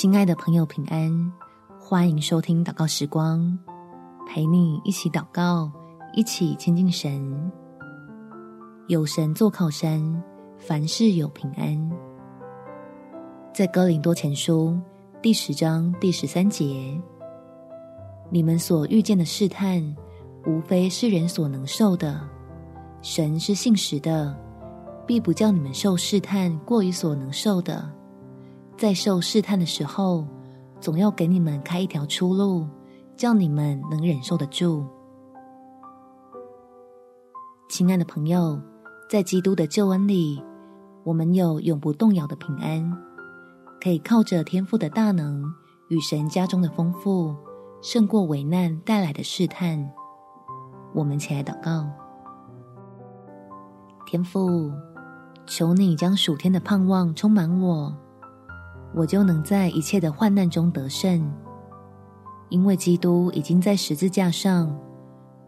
亲爱的朋友，平安！欢迎收听祷告时光，陪你一起祷告，一起亲近神。有神作靠山，凡事有平安。在哥林多前书第十章第十三节，你们所遇见的试探，无非是人所能受的。神是信实的，必不叫你们受试探过于所能受的。在受试探的时候，总要给你们开一条出路，叫你们能忍受得住。亲爱的朋友，在基督的救恩里，我们有永不动摇的平安，可以靠着天父的大能与神家中的丰富，胜过危难带来的试探。我们起来祷告，天父，求你将属天的盼望充满我。我就能在一切的患难中得胜，因为基督已经在十字架上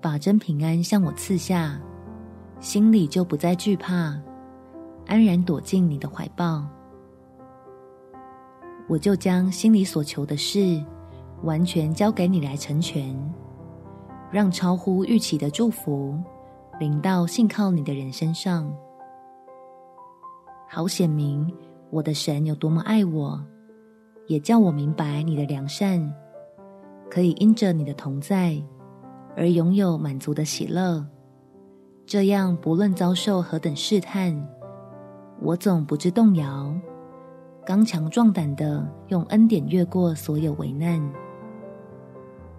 把真平安向我赐下，心里就不再惧怕，安然躲进你的怀抱。我就将心里所求的事完全交给你来成全，让超乎预期的祝福临到信靠你的人身上，好显明。我的神有多么爱我，也叫我明白你的良善，可以因着你的同在而拥有满足的喜乐。这样，不论遭受何等试探，我总不知动摇，刚强壮胆的用恩典越过所有危难。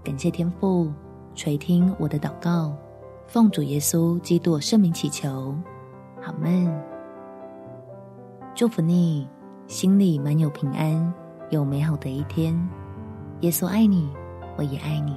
感谢天父垂听我的祷告，奉主耶稣基督圣名祈求，阿们。祝福你，心里满有平安，有美好的一天。耶稣爱你，我也爱你。